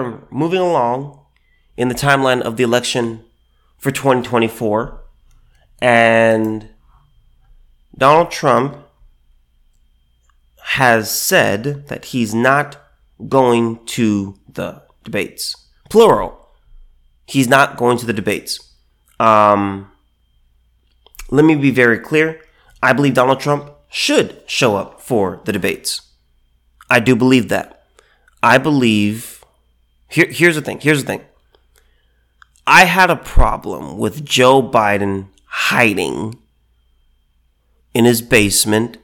are moving along in the timeline of the election for 2024, and Donald Trump has said that he's not going to the debates. Plural. He's not going to the debates. Um, let me be very clear. I believe Donald Trump should show up for the debates. I do believe that. I believe. Here, here's the thing. Here's the thing. I had a problem with Joe Biden hiding in his basement,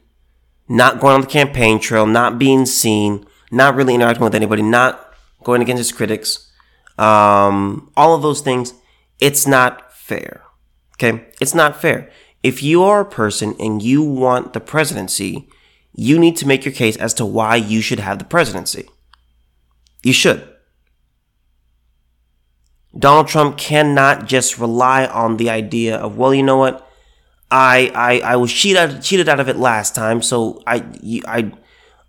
not going on the campaign trail, not being seen, not really interacting with anybody, not going against his critics, um, all of those things. It's not fair. Okay? It's not fair. If you are a person and you want the presidency, you need to make your case as to why you should have the presidency. You should. Donald Trump cannot just rely on the idea of, well, you know what? I I, I was cheated cheated out of it last time, so I I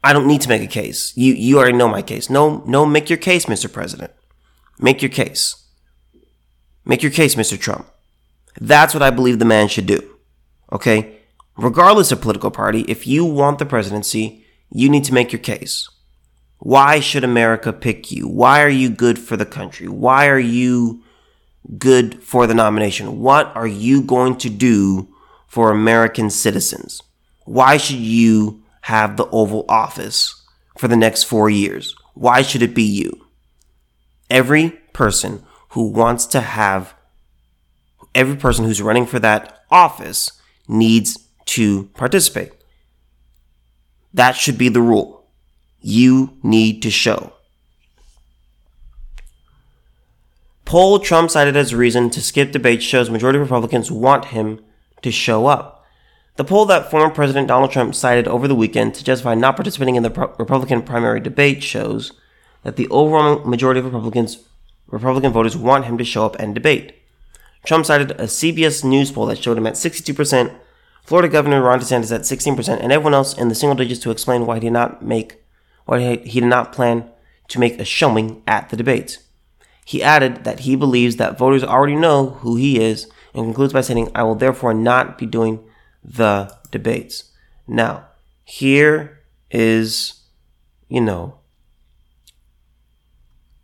I don't need to make a case. You you already know my case. No no, make your case, Mr. President. Make your case. Make your case, Mr. Trump. That's what I believe the man should do. Okay? Regardless of political party, if you want the presidency, you need to make your case. Why should America pick you? Why are you good for the country? Why are you good for the nomination? What are you going to do for American citizens? Why should you have the Oval Office for the next four years? Why should it be you? Every person who wants to have, every person who's running for that office needs to participate. That should be the rule. You need to show. Poll Trump cited as reason to skip debate shows majority Republicans want him to show up. The poll that former President Donald Trump cited over the weekend to justify not participating in the Republican primary debate shows that the overwhelming majority of Republicans, Republican voters want him to show up and debate. Trump cited a CBS News poll that showed him at 62%, Florida Governor Ron DeSantis at 16%, and everyone else in the single digits to explain why he did not make, why he did not plan to make a showing at the debates. He added that he believes that voters already know who he is and concludes by saying, I will therefore not be doing the debates. Now, here is, you know,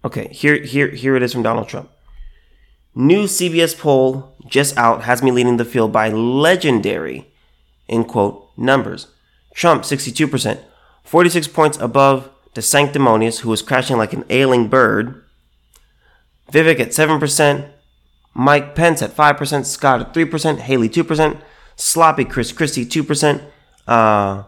okay, here, here, here it is from Donald Trump. New CBS poll just out has me leading the field by legendary, in quote, numbers. Trump 62%, 46 points above DeSanctimonious, who was crashing like an ailing bird. Vivek at 7%, Mike Pence at 5%, Scott at 3%, Haley 2%, Sloppy Chris Christie 2%, uh,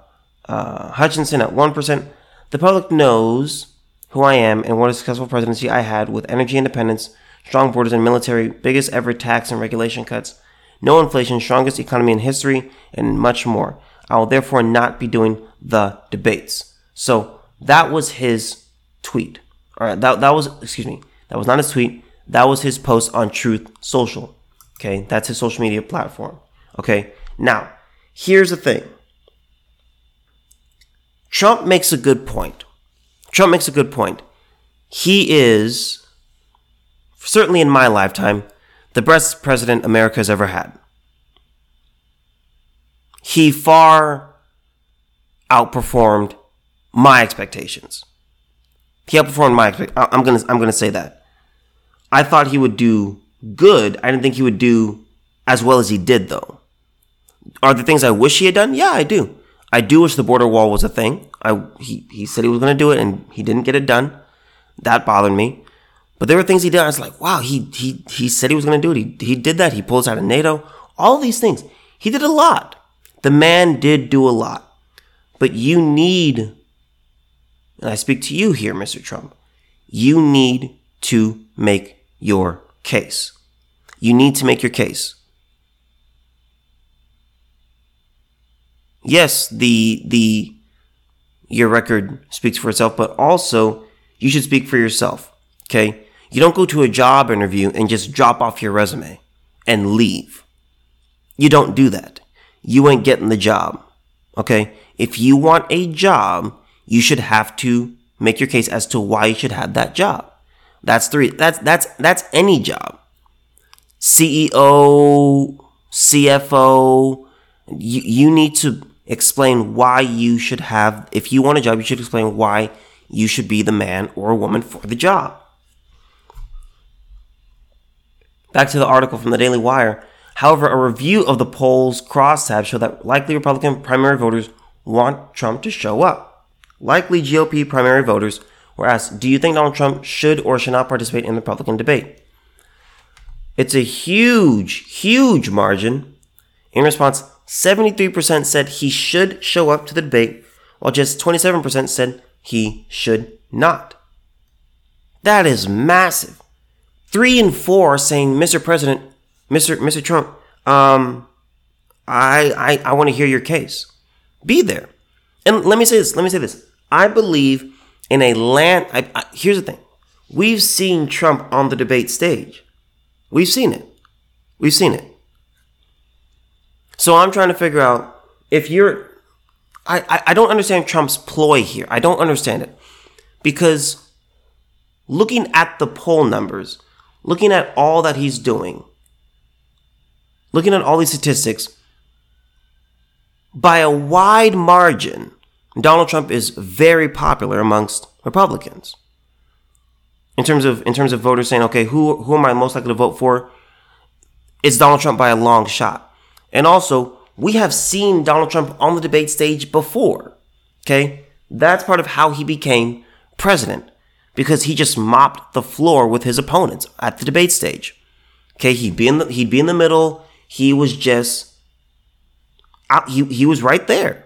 uh, Hutchinson at 1%. The public knows who I am and what a successful presidency I had with energy independence, strong borders and military, biggest ever tax and regulation cuts, no inflation, strongest economy in history, and much more. I will therefore not be doing the debates. So that was his tweet. All right, that, that was, excuse me, that was not his tweet. That was his post on Truth Social. Okay, that's his social media platform. Okay, now here's the thing Trump makes a good point. Trump makes a good point. He is, certainly in my lifetime, the best president America has ever had. He far outperformed my expectations. He outperformed my expectations. I'm gonna I'm gonna say that. I thought he would do good. I didn't think he would do as well as he did, though. Are there things I wish he had done? Yeah, I do. I do wish the border wall was a thing. I he, he said he was to do it and he didn't get it done. That bothered me. But there were things he did. I was like, wow, he he he said he was to do it. He he did that. He pulls out of NATO. All these things. He did a lot. The man did do a lot. But you need, and I speak to you here, Mr. Trump, you need to make your case. You need to make your case. Yes, the the your record speaks for itself, but also you should speak for yourself. Okay? You don't go to a job interview and just drop off your resume and leave. You don't do that. You ain't getting the job. Okay? If you want a job, you should have to make your case as to why you should have that job. That's three. That's that's that's any job. CEO, CFO. You you need to explain why you should have. If you want a job, you should explain why you should be the man or woman for the job. Back to the article from the Daily Wire. However, a review of the polls crosstabs show that likely Republican primary voters want Trump to show up. Likely GOP primary voters were asked, Do you think Donald Trump should or should not participate in the Republican debate? It's a huge, huge margin. In response, 73% said he should show up to the debate, while just 27% said he should not. That is massive. Three and four are saying, Mr. President, Mr. Mr. Trump, um, I I, I want to hear your case. Be there. And let me say this. Let me say this. I believe in a land. I, I, here's the thing. We've seen Trump on the debate stage. We've seen it. We've seen it. So I'm trying to figure out if you're. I, I, I don't understand Trump's ploy here. I don't understand it. Because looking at the poll numbers, looking at all that he's doing, looking at all these statistics, by a wide margin, Donald Trump is very popular amongst Republicans. In terms of in terms of voters saying, okay, who who am I most likely to vote for? It's Donald Trump by a long shot. And also, we have seen Donald Trump on the debate stage before. Okay? That's part of how he became president because he just mopped the floor with his opponents at the debate stage. Okay, he'd be in the he'd be in the middle. He was just out, he he was right there.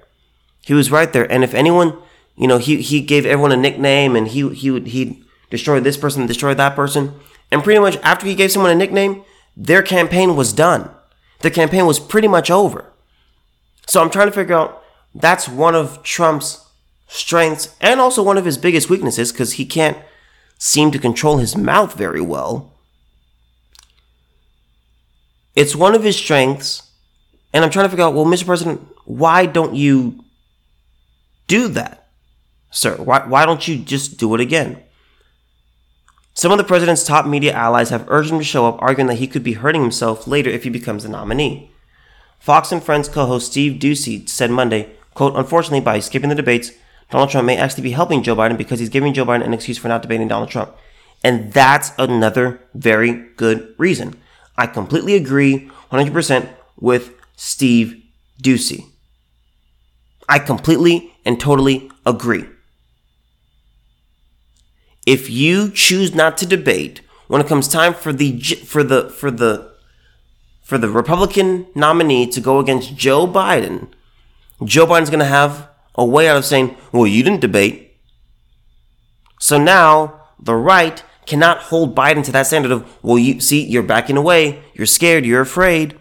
He was right there. And if anyone, you know, he he gave everyone a nickname and he he would he destroy this person, destroy that person. And pretty much after he gave someone a nickname, their campaign was done. Their campaign was pretty much over. So I'm trying to figure out that's one of Trump's strengths and also one of his biggest weaknesses because he can't seem to control his mouth very well. It's one of his strengths, and I'm trying to figure out well, Mr. President, why don't you do that, sir? Why, why don't you just do it again? Some of the president's top media allies have urged him to show up, arguing that he could be hurting himself later if he becomes the nominee. Fox and Friends co-host Steve Doocy said Monday, quote, Unfortunately, by skipping the debates, Donald Trump may actually be helping Joe Biden because he's giving Joe Biden an excuse for not debating Donald Trump. And that's another very good reason. I completely agree 100% with Steve Doocy. I completely and totally agree. If you choose not to debate when it comes time for the for the for the for the Republican nominee to go against Joe Biden, Joe Biden's going to have a way out of saying, well, you didn't debate. So now the right cannot hold Biden to that standard of, well, you see, you're backing away, you're scared, you're afraid.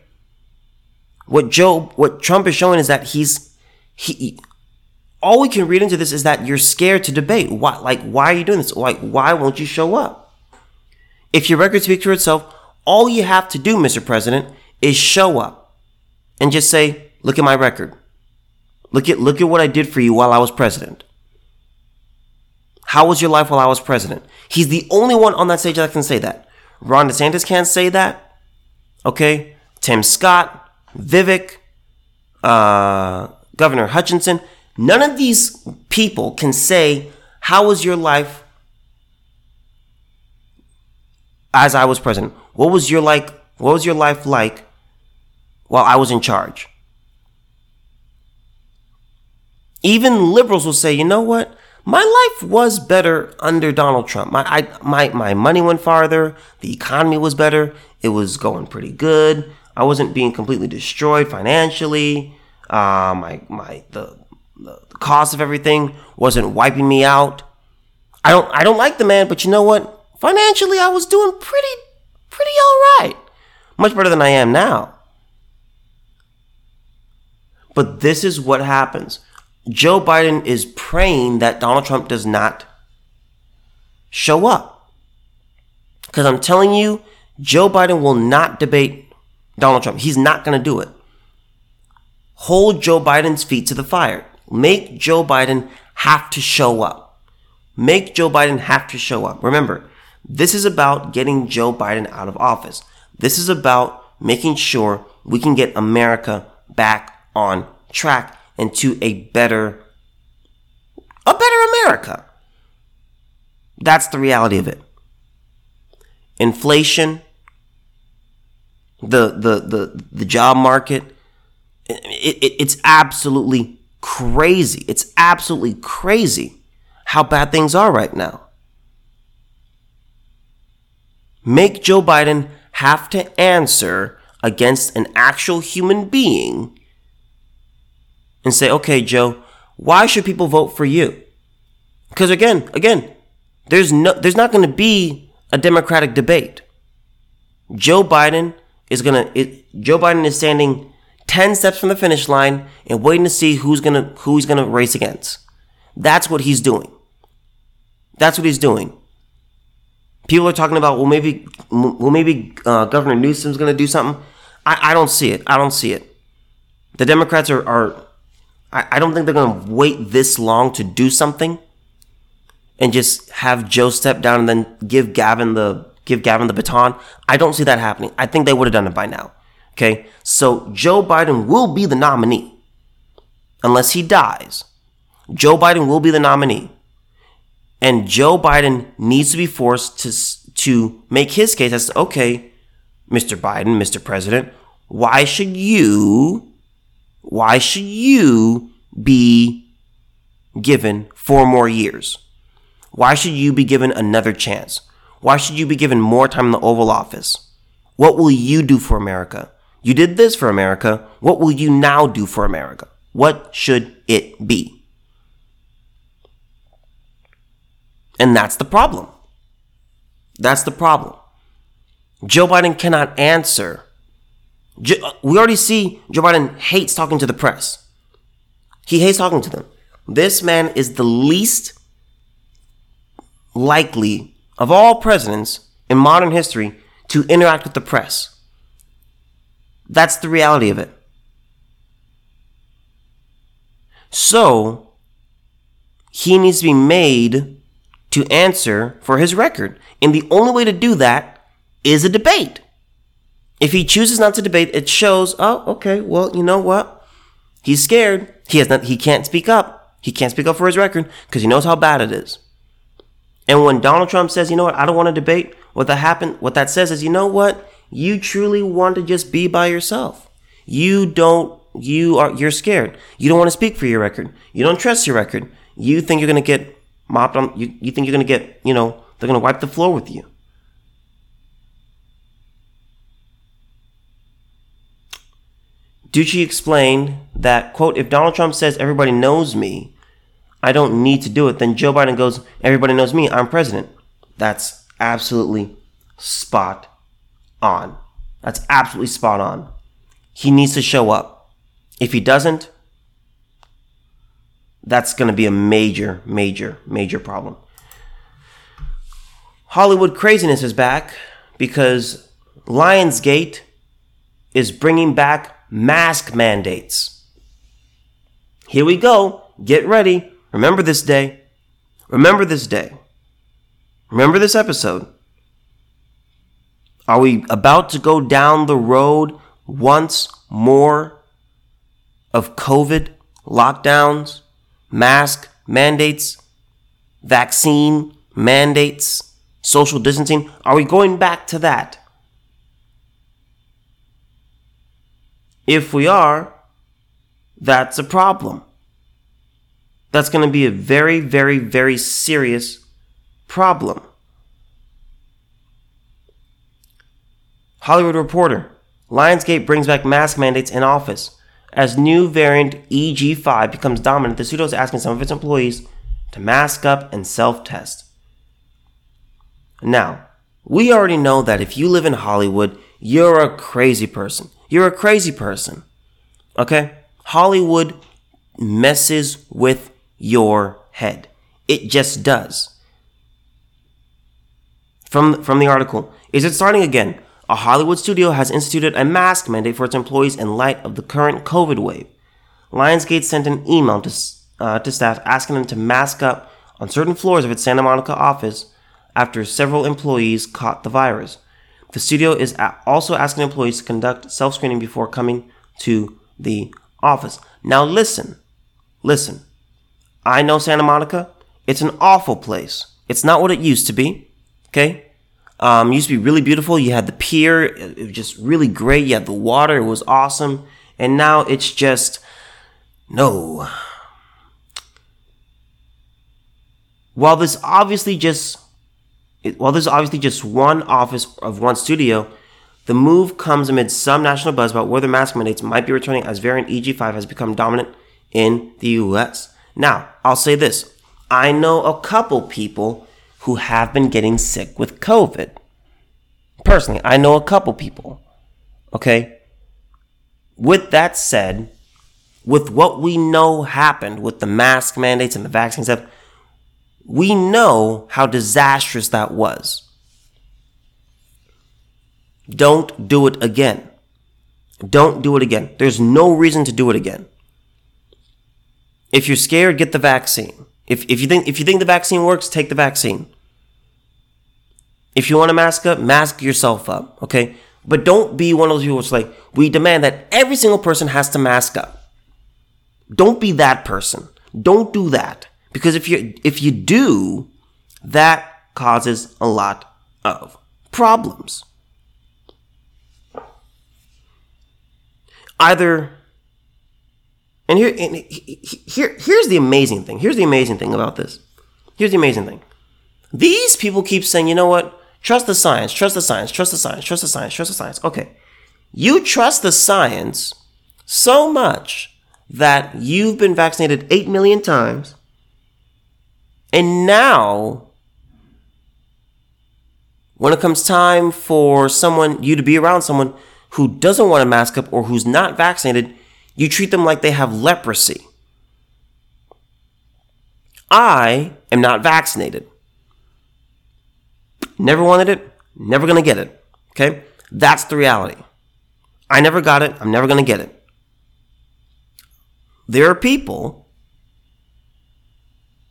What Joe, what Trump is showing is that he's, he, all we can read into this is that you're scared to debate. Why, like, why are you doing this? Like, why won't you show up? If your record speaks for itself, all you have to do, Mr. President, is show up and just say, look at my record. Look at look at what I did for you while I was president. How was your life while I was president? He's the only one on that stage that can say that. Ron DeSantis can't say that. Okay? Tim Scott, Vivek, uh, Governor Hutchinson, none of these people can say, How was your life as I was president? What was your like what was your life like while I was in charge? Even liberals will say, you know what? My life was better under Donald Trump. My, I, my, my money went farther. The economy was better. It was going pretty good. I wasn't being completely destroyed financially. Uh, my, my, the, the cost of everything wasn't wiping me out. I don't, I don't like the man, but you know what? Financially, I was doing pretty, pretty all right. Much better than I am now. But this is what happens Joe Biden is praying that Donald Trump does not show up. Because I'm telling you, Joe Biden will not debate Donald Trump. He's not going to do it. Hold Joe Biden's feet to the fire. Make Joe Biden have to show up. Make Joe Biden have to show up. Remember, This is about getting Joe Biden out of office. This is about making sure we can get America back on track and to a better a better America. That's the reality of it. Inflation, the the the, the job market, it, it, it's absolutely crazy. It's absolutely crazy how bad things are right now. Make Joe Biden have to answer against an actual human being and say, okay, Joe, why should people vote for you? Because again, again, there's no, there's not going to be a Democratic debate. Joe Biden is gonna, it, Joe Biden is standing ten steps from the finish line and waiting to see who's gonna, who he's gonna race against. That's what he's doing. That's what he's doing. People are talking about, well, maybe, well, maybe uh, Governor Newsom's gonna do something. I, I don't see it. I don't see it. The Democrats are, are I, I don't think they're gonna wait this long to do something and just have Joe step down and then give Gavin the give Gavin the baton. I don't see that happening. I think they would have done it by now. Okay? So Joe Biden will be the nominee unless he dies. Joe Biden will be the nominee. And Joe Biden needs to be forced to to make his case as to, okay, Mr. Biden, Mr. President, why should you why should you be given four more years? Why should you be given another chance? Why should you be given more time in the Oval Office? What will you do for America? You did this for America. What will you now do for America? What should it be? And that's the problem. That's the problem. Joe Biden cannot answer. Uh, we already see Joe Biden hates talking to the press. He hates talking to them. This man is the least likely of all presidents in modern history to interact with the press. That's the reality of it. So, he needs to be made to answer for his record. And the only way to do that is a debate. If he chooses not to debate, it shows, oh, okay, well, you know what? He's scared. He has not, he can't speak up. He can't speak up for his record because he knows how bad it is. And when Donald Trump says, you know what, I don't want to debate, what that happened, what that says is, you know what, you truly want to just be by yourself. You don't, you are, you're scared. You don't want to speak for your record. You don't trust your record. You think you're going to get mopped on, you, you think you're going to get, you know, they're going to wipe the floor with you. Doocy explained that, quote, if Donald Trump says everybody knows me, I don't need to do it. Then Joe Biden goes, everybody knows me, I'm president. That's absolutely spot on. That's absolutely spot on. He needs to show up. If he doesn't, that's going to be a major, major, major problem. Hollywood craziness is back because Lionsgate is bringing back mask mandates. Here we go. Get ready. Remember this day. Remember this day. Remember this episode. Are we about to go down the road once more of COVID lockdowns, mask mandates, vaccine mandates, social distancing? Are we going back to that? If we are, that's a problem that's going to be a very, very, very serious problem. Hollywood Reporter Lionsgate brings back mask mandates in office. As new variant EG5 becomes dominant, the studio is asking some of its employees to mask up and self test. Now, we already know that if you live in Hollywood, you're a crazy person. You're a crazy person. Okay? Hollywood messes with your head. It just does. From, from the article, is it starting again? A Hollywood studio has instituted a mask mandate for its employees in light of the current COVID wave. Lionsgate sent an email to, uh, to staff asking them to mask up on certain floors of its Santa Monica office after several employees caught the virus. The studio is also asking employees to conduct self screening before coming to the office. Now, listen, listen. I know Santa Monica. It's an awful place. It's not what it used to be. Okay. Um, used to be really beautiful. You had the pier. It was just really great. You had the water. It was awesome. And now it's just no. While this obviously just while this is obviously just one office of one studio, the move comes amid some national buzz about whether mask mandates might be returning as variant EG5 has become dominant in the US. Now, I'll say this. I know a couple people who have been getting sick with COVID. Personally, I know a couple people. Okay? With that said, with what we know happened with the mask mandates and the vaccine stuff, we know how disastrous that was. Don't do it again. Don't do it again. There's no reason to do it again. If you're scared, get the vaccine. If, if you think if you think the vaccine works, take the vaccine. If you want to mask up, mask yourself up, okay? But don't be one of those people who's like, we demand that every single person has to mask up. Don't be that person. Don't do that. Because if you if you do, that causes a lot of problems. Either and here and here here's the amazing thing. Here's the amazing thing about this. Here's the amazing thing. These people keep saying, "You know what? Trust the science, trust the science, trust the science, trust the science, trust the science." Okay. You trust the science so much that you've been vaccinated 8 million times and now, when it comes time for someone, you to be around someone who doesn't want to mask up or who's not vaccinated, you treat them like they have leprosy. I am not vaccinated. Never wanted it, never gonna get it. Okay? That's the reality. I never got it, I'm never gonna get it. There are people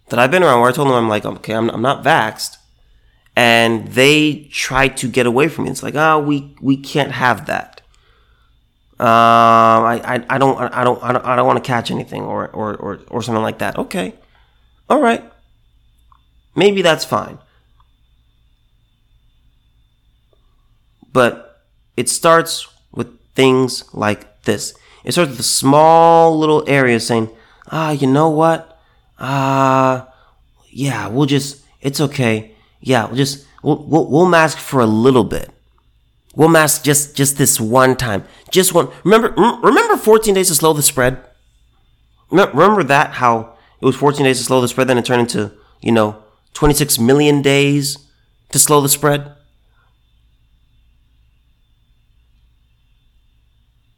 that I've been around where I told them I'm like, okay, I'm, I'm not vaxxed. And they try to get away from me. It's like, oh, we, we can't have that. Um, I, I, I don't, I don't, I don't, I don't want to catch anything or, or, or, or something like that. Okay. All right. Maybe that's fine. But it starts with things like this. It starts with a small little area saying, ah, you know what? Uh, yeah, we'll just, it's okay. Yeah, we'll just, we'll, we'll, we'll mask for a little bit. We'll mask just, just this one time. Just one. Remember, remember 14 days to slow the spread? Remember that, how it was 14 days to slow the spread, then it turned into, you know, 26 million days to slow the spread?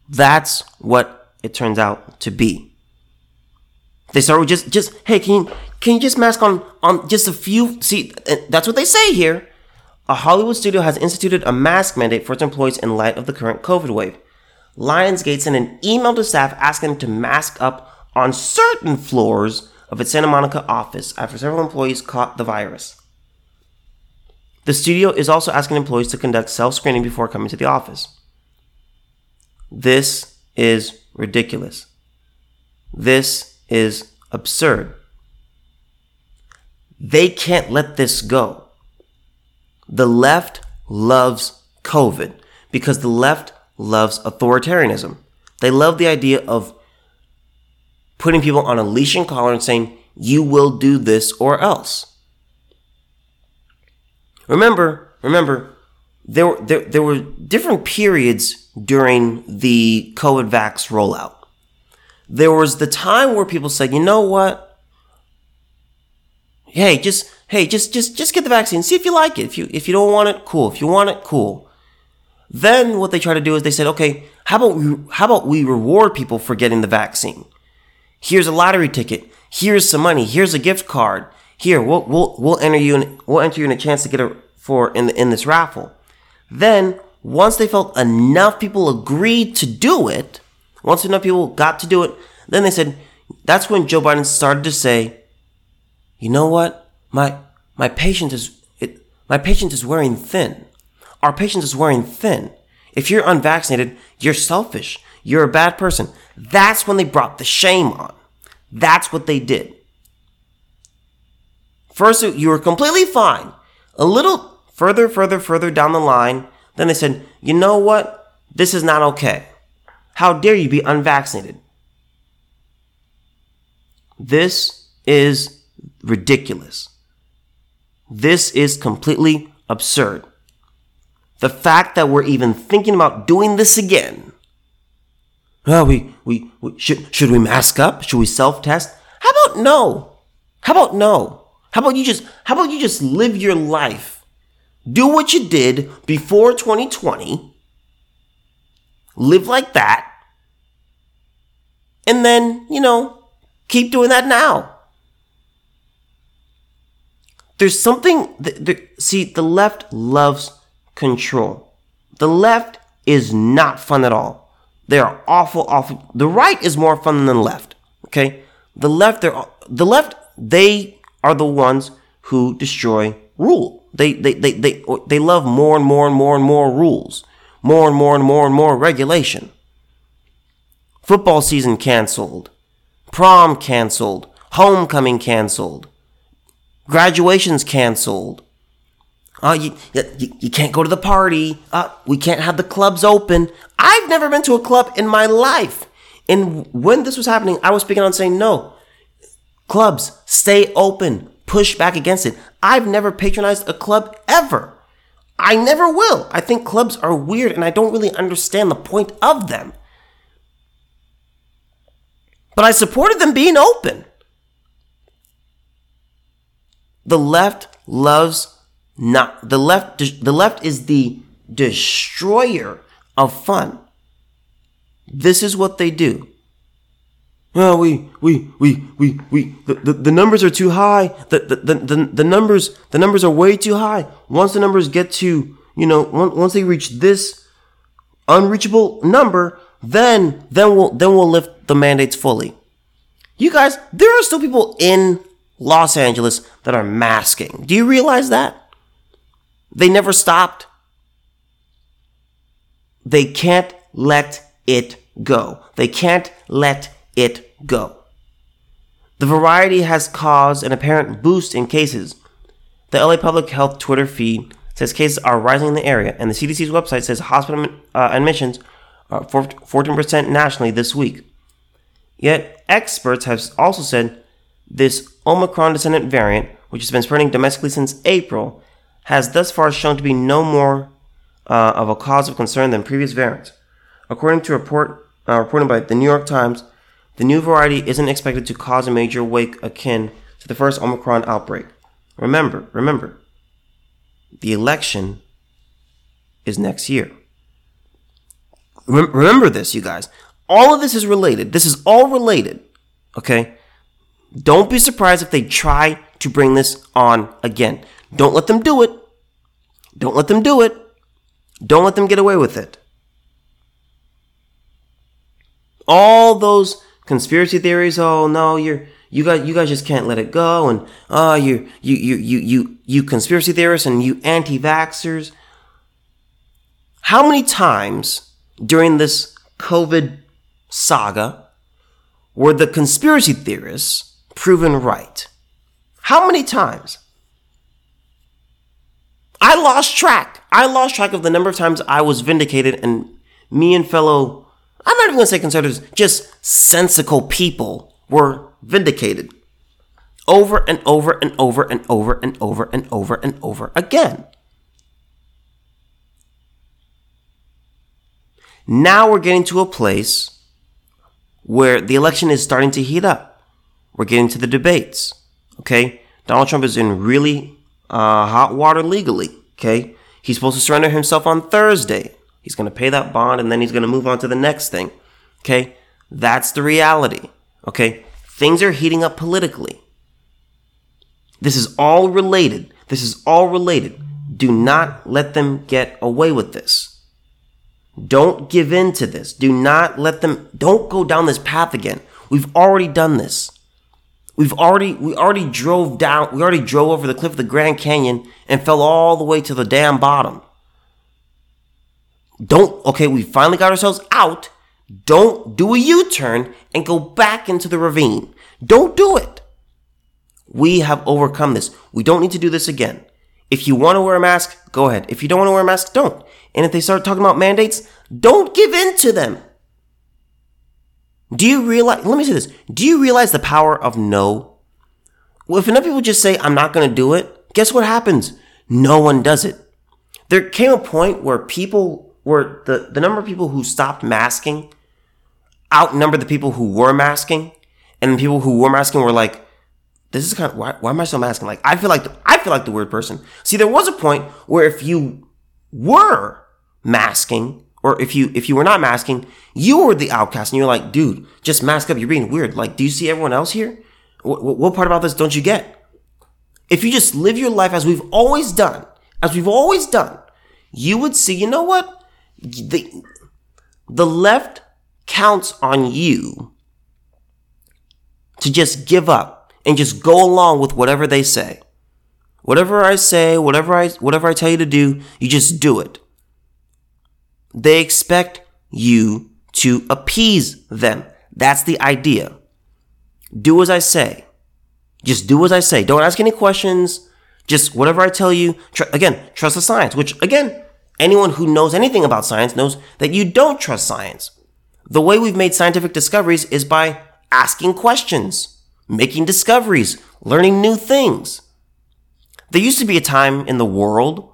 That's what it turns out to be. They start with just, just, hey, can you, can you just mask on, on just a few? See, uh, that's what they say here. A Hollywood studio has instituted a mask mandate for its employees in light of the current COVID wave. Lionsgate sent an email to staff asking them to mask up on certain floors of its Santa Monica office after several employees caught the virus. The studio is also asking employees to conduct self screening before coming to the office. This is ridiculous. This is absurd. They can't let this go. The left loves COVID because the left loves authoritarianism. They love the idea of putting people on a leash and collar and saying, you will do this or else. Remember, remember, there, there, there were different periods during the COVID vax rollout there was the time where people said, you know what? Hey, just hey, just just just get the vaccine. See if you like it. If you if you don't want it, cool. If you want it, cool. Then what they try to do is they said, okay, how about we how about we reward people for getting the vaccine? Here's a lottery ticket. Here's some money. Here's a gift card. Here, we'll we'll we'll enter you in we'll enter you in a chance to get a for in the, in this raffle. Then once they felt enough people agreed to do it, once enough people got to do it, then they said, that's when Joe Biden started to say, you know what? My, my patient is, it, My patient is wearing thin. Our patient is wearing thin. If you're unvaccinated, you're selfish. You're a bad person. That's when they brought the shame on. That's what they did. First, you were completely fine. A little further, further, further down the line, then they said, you know what? This is not okay. How dare you be unvaccinated? This is ridiculous. This is completely absurd. The fact that we're even thinking about doing this again. Oh, we, we, we should, should we mask up? Should we self test? How about no? How about no? How about you just, how about you just live your life? Do what you did before 2020. Live like that. And then, you know, keep doing that now. There's something that, see the left loves control. The left is not fun at all. They are awful awful. The right is more fun than the left okay? The left they're the left they are the ones who destroy rule. They they they they, they love more and more and more and more rules. More and more and more and more regulation football season canceled prom canceled homecoming canceled Graduation's canceled. Uh, you, you, you can't go to the party. Uh, we can't have the clubs open. I've never been to a club in my life. And when this was happening, I was speaking on saying, no, clubs, stay open, push back against it. I've never patronized a club ever. I never will. I think clubs are weird and I don't really understand the point of them. But I supported them being open. The left loves not the left the left is the destroyer of fun. This is what they do. Well, we, we, we, we, we, the, the, the numbers are too high. The, the, the, the, the numbers, the numbers are way too high. Once the numbers get to, you know, once they reach this unreachable number, then, then we'll, then we'll lift the mandates fully. You guys, there are still people in Los Angeles that are masking. Do you realize that? They never stopped. They can't let it go. They can't let it go. The variety has caused an apparent boost in cases. The LA Public Health Twitter feed says cases are rising in the area, and the CDC's website says hospital uh, admissions are 14% nationally this week. Yet, experts have also said this Omicron descendant variant, which has been spreading domestically since April, has thus far shown to be no more uh, of a cause of concern than previous variants. According to a report uh, reported by the New York Times, the new variety isn't expected to cause a major wake akin to the first Omicron outbreak. Remember, remember, the election is next year. remember this, you guys. All of this is related. This is all related. Okay? Don't be surprised if they try to bring this on again. Don't let them do it. Don't let them do it. Don't let them get away with it. All those conspiracy theories, oh no, you're you guys you guys just can't let it go and oh you you you you you you conspiracy theorists and you anti-vaxxers. How many times during this COVID saga were the conspiracy theorists proven right. How many times? I lost track. I lost track of the number of times I was vindicated and me and fellow, I'm not even going to say conservatives, just sensical people were vindicated over and over and over and over and over and over and over again. Now we're getting to a place where the election is starting to heat up. We're getting to the debates. Okay, Donald Trump is in really uh, hot water legally. Okay, he's supposed to surrender himself on Thursday. He's going to pay that bond and then he's going to move on to the next thing. Okay, that's the reality. Okay, things are heating up politically. This is all related. This is all related. Do not let them get away with this. Don't give in to this. Do not let them, don't go down this path again. We've already done this. We've already we already drove down we already drove over the cliff of the Grand Canyon and fell all the way to the damn bottom. Don't okay, we finally got ourselves out. Don't do a U-turn and go back into the ravine. Don't do it. We have overcome this. We don't need to do this again. If you want to wear a mask, go ahead. If you don't want to wear a mask, don't. And if they start talking about mandates, don't give in to them. Do you realize, let me say this. Do you realize the power of no? Well, if enough people just say, I'm not going to do it, guess what happens? No one does it. There came a point where people, were, the, the number of people who stopped masking outnumbered the people who were masking. And the people who were masking were like, this is kind of, why, why am I still masking? Like, I feel like, the, I feel like the weird person. See, there was a point where if you were masking, or if you if you were not masking, you were the outcast, and you're like, dude, just mask up. You're being weird. Like, do you see everyone else here? What, what part about this don't you get? If you just live your life as we've always done, as we've always done, you would see. You know what? The the left counts on you to just give up and just go along with whatever they say. Whatever I say, whatever I whatever I tell you to do, you just do it. They expect you to appease them. That's the idea. Do as I say. Just do as I say. Don't ask any questions. Just whatever I tell you. Tr- again, trust the science, which again, anyone who knows anything about science knows that you don't trust science. The way we've made scientific discoveries is by asking questions, making discoveries, learning new things. There used to be a time in the world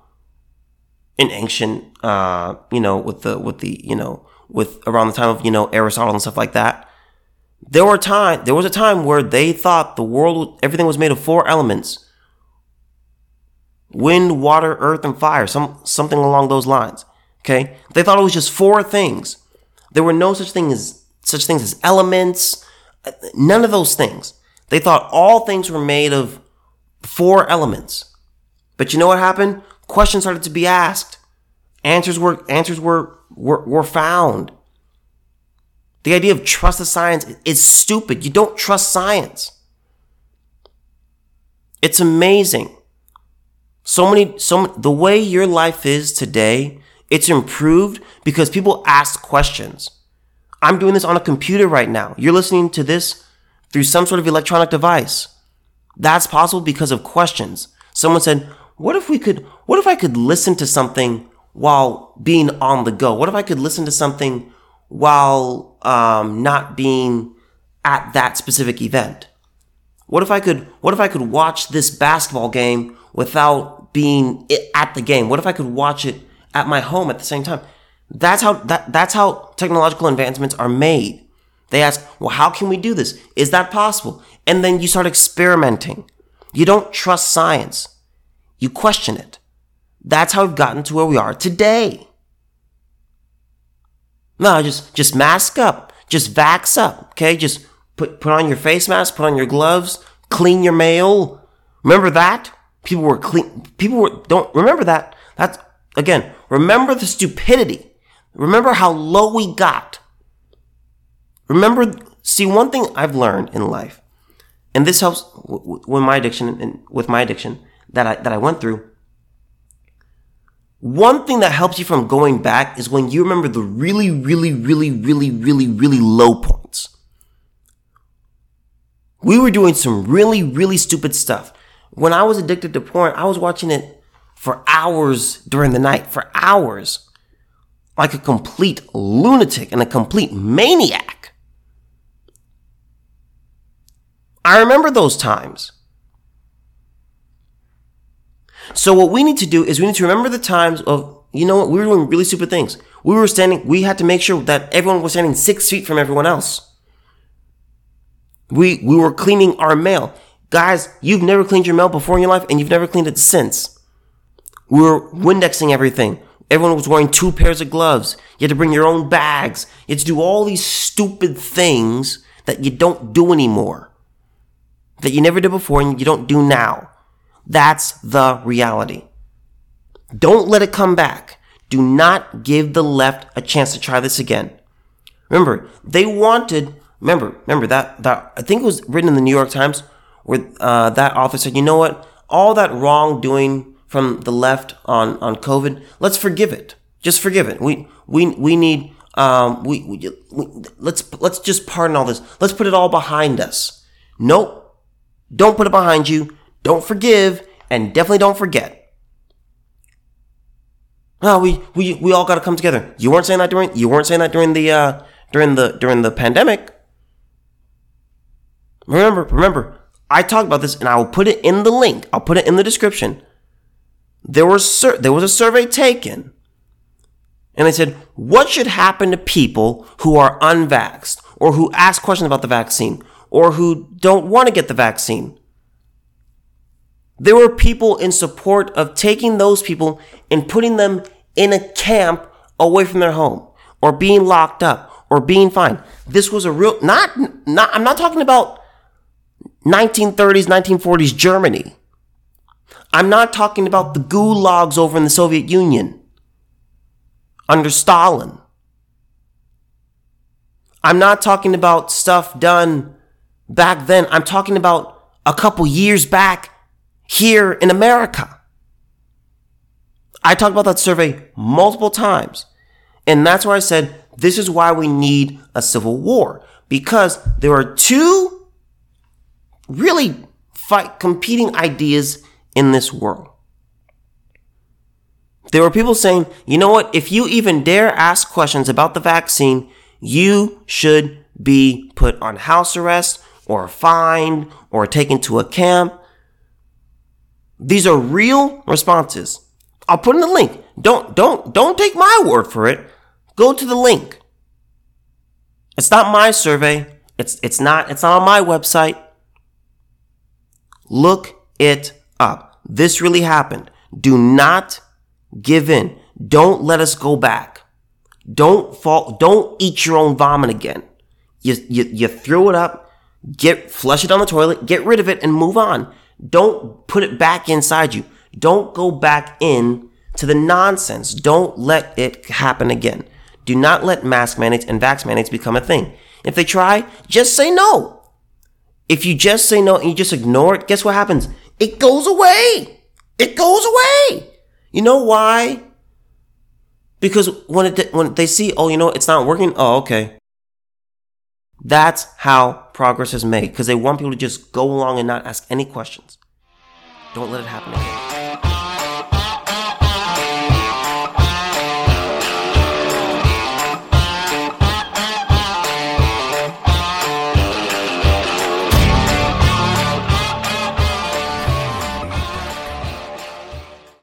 in ancient, uh, you know, with the with the you know with around the time of you know Aristotle and stuff like that. There were time there was a time where they thought the world everything was made of four elements: wind, water, earth, and fire. Some something along those lines. Okay, they thought it was just four things. There were no such thing as such things as elements. None of those things. They thought all things were made of four elements. But you know what happened? Questions started to be asked. Answers were answers were were, were found. The idea of trust the science is stupid. You don't trust science. It's amazing. So many, so the way your life is today, it's improved because people ask questions. I'm doing this on a computer right now. You're listening to this through some sort of electronic device. That's possible because of questions. Someone said, what if we could, what if I could listen to something while being on the go? What if I could listen to something while um, not being at that specific event? What if I could, what if I could watch this basketball game without being at the game? What if I could watch it at my home at the same time? That's how, that, that's how technological advancements are made. They ask, well, how can we do this? Is that possible? And then you start experimenting. You don't trust science. You question it. That's how we've gotten to where we are today. No, just just mask up. Just vax up. Okay? Just put put on your face mask, put on your gloves, clean your mail. Remember that? People were clean people were don't remember that. That's again, remember the stupidity. Remember how low we got. Remember see one thing I've learned in life. And this helps with my addiction and with my addiction that I, that I went through, one thing that helps you from going back is when you remember the really, really, really, really, really, really low points. We were doing some really, really stupid stuff. When I was addicted to porn, I was watching it for hours during the night, for hours, like a complete lunatic and a complete maniac. I remember those times. So what we need to do is we need to remember the times of, you know what, we were doing really stupid things. We were standing, we had to make sure that everyone was standing six feet from everyone else. We, we were cleaning our mail. Guys, you've never cleaned your mail before in your life and you've never cleaned it since. We were Windexing everything. Everyone was wearing two pairs of gloves. You had to bring your own bags. You had to do all these stupid things that you don't do anymore. That you never did before and you don't do now. That's the reality. Don't let it come back. Do not give the left a chance to try this again. Remember, they wanted, remember, remember that, that, I think it was written in the New York Times where uh, that author said, you know what? All that wrongdoing from the left on, on COVID, let's forgive it. Just forgive it. We, we, we need, um, we, we, we, let's, let's just pardon all this. Let's put it all behind us. Nope. Don't put it behind you. Don't forgive and definitely don't forget. Oh, we, we, we all got to come together. You weren't saying that during, you weren't saying that during the, uh, during the, during the pandemic. Remember, remember, I talked about this and I will put it in the link. I'll put it in the description. There was, sur- there was a survey taken and they said, what should happen to people who are unvaxxed or who ask questions about the vaccine or who don't want to get the vaccine? There were people in support of taking those people and putting them in a camp away from their home or being locked up or being fined. This was a real, not, not, I'm not talking about 1930s, 1940s Germany. I'm not talking about the gulags over in the Soviet Union under Stalin. I'm not talking about stuff done back then. I'm talking about a couple years back here in America. I talked about that survey multiple times. And that's why I said this is why we need a civil war because there are two really fight competing ideas in this world. There were people saying, you know what, if you even dare ask questions about the vaccine, you should be put on house arrest or fined or taken to a camp. These are real responses. I'll put in the link. Don't don't don't take my word for it. Go to the link. It's not my survey. It's it's not it's not on my website. Look it up. This really happened. Do not give in. Don't let us go back. Don't fall. Don't eat your own vomit again. You, you, you throw it up, get, flush it down the toilet, get rid of it and move on. Don't put it back inside you. Don't go back in to the nonsense. Don't let it happen again. Do not let mask mandates and vax mandates become a thing. If they try, just say no. If you just say no and you just ignore it, guess what happens? It goes away. It goes away. You know why? Because when it, when they see, oh, you know, it's not working. Oh, okay. That's how progress is made because they want people to just go along and not ask any questions. Don't let it happen again.